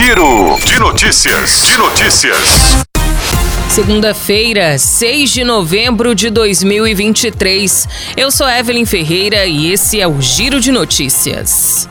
Giro de notícias. De notícias. Segunda-feira, 6 de novembro de 2023. Eu sou Evelyn Ferreira e esse é o Giro de Notícias.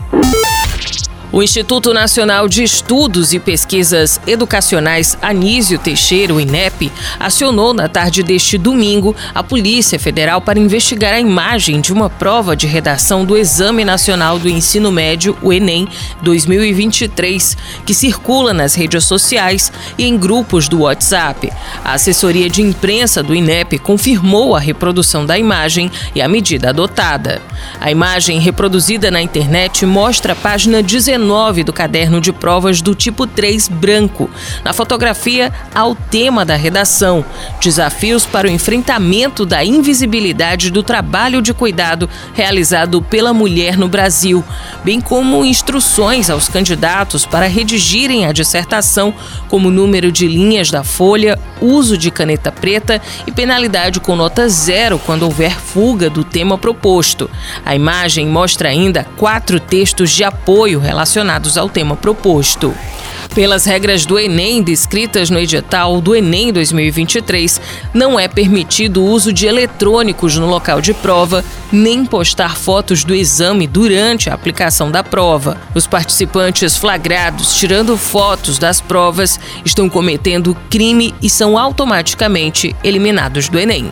O Instituto Nacional de Estudos e Pesquisas Educacionais Anísio Teixeira, o INEP, acionou na tarde deste domingo a Polícia Federal para investigar a imagem de uma prova de redação do Exame Nacional do Ensino Médio, o Enem 2023, que circula nas redes sociais e em grupos do WhatsApp. A assessoria de imprensa do INEP confirmou a reprodução da imagem e a medida adotada. A imagem reproduzida na internet mostra a página 19 19 do caderno de provas do tipo 3 branco. Na fotografia, há o tema da redação: Desafios para o enfrentamento da invisibilidade do trabalho de cuidado realizado pela mulher no Brasil, bem como instruções aos candidatos para redigirem a dissertação, como número de linhas da folha, uso de caneta preta e penalidade com nota zero quando houver fuga do tema proposto. A imagem mostra ainda quatro textos de apoio relacionados relacionados ao tema proposto. Pelas regras do Enem descritas no edital do Enem 2023, não é permitido o uso de eletrônicos no local de prova, nem postar fotos do exame durante a aplicação da prova. Os participantes flagrados tirando fotos das provas estão cometendo crime e são automaticamente eliminados do Enem.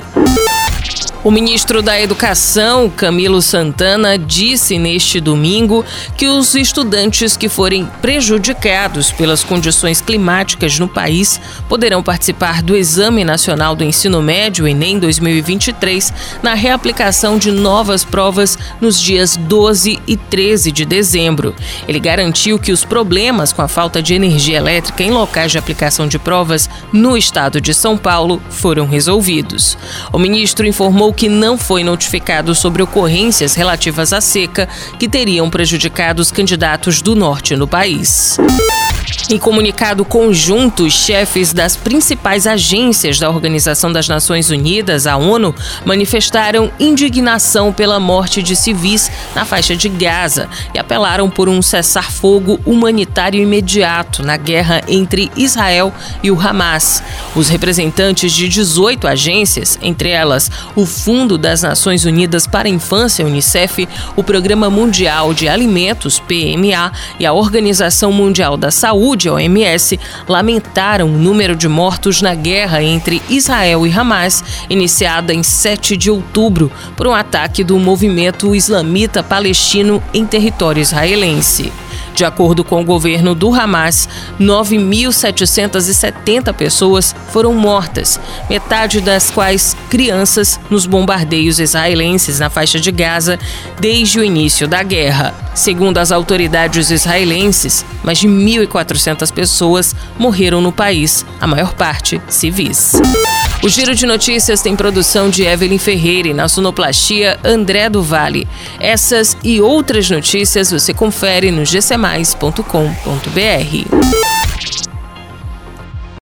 O ministro da Educação, Camilo Santana, disse neste domingo que os estudantes que forem prejudicados pelas condições climáticas no país poderão participar do Exame Nacional do Ensino Médio, Enem 2023, na reaplicação de novas provas nos dias 12 e 13 de dezembro. Ele garantiu que os problemas com a falta de energia elétrica em locais de aplicação de provas no estado de São Paulo foram resolvidos. O ministro informou que não foi notificado sobre ocorrências relativas à seca que teriam prejudicado os candidatos do norte no país. Em comunicado conjunto, os chefes das principais agências da Organização das Nações Unidas, a ONU, manifestaram indignação pela morte de civis na faixa de Gaza e apelaram por um cessar-fogo humanitário imediato na guerra entre Israel e o Hamas. Os representantes de 18 agências, entre elas o Fundo das Nações Unidas para a Infância, UNICEF, o Programa Mundial de Alimentos, PMA, e a Organização Mundial da Saúde, Saúde, OMS, lamentaram o número de mortos na guerra entre Israel e Hamas, iniciada em 7 de outubro por um ataque do movimento islamita palestino em território israelense. De acordo com o governo do Hamas, 9.770 pessoas foram mortas, metade das quais crianças, nos bombardeios israelenses na faixa de Gaza desde o início da guerra. Segundo as autoridades israelenses, mais de 1.400 pessoas morreram no país, a maior parte civis. O Giro de Notícias tem produção de Evelyn Ferreira e na sonoplastia André do Vale. Essas e outras notícias você confere no gcmais.com.br.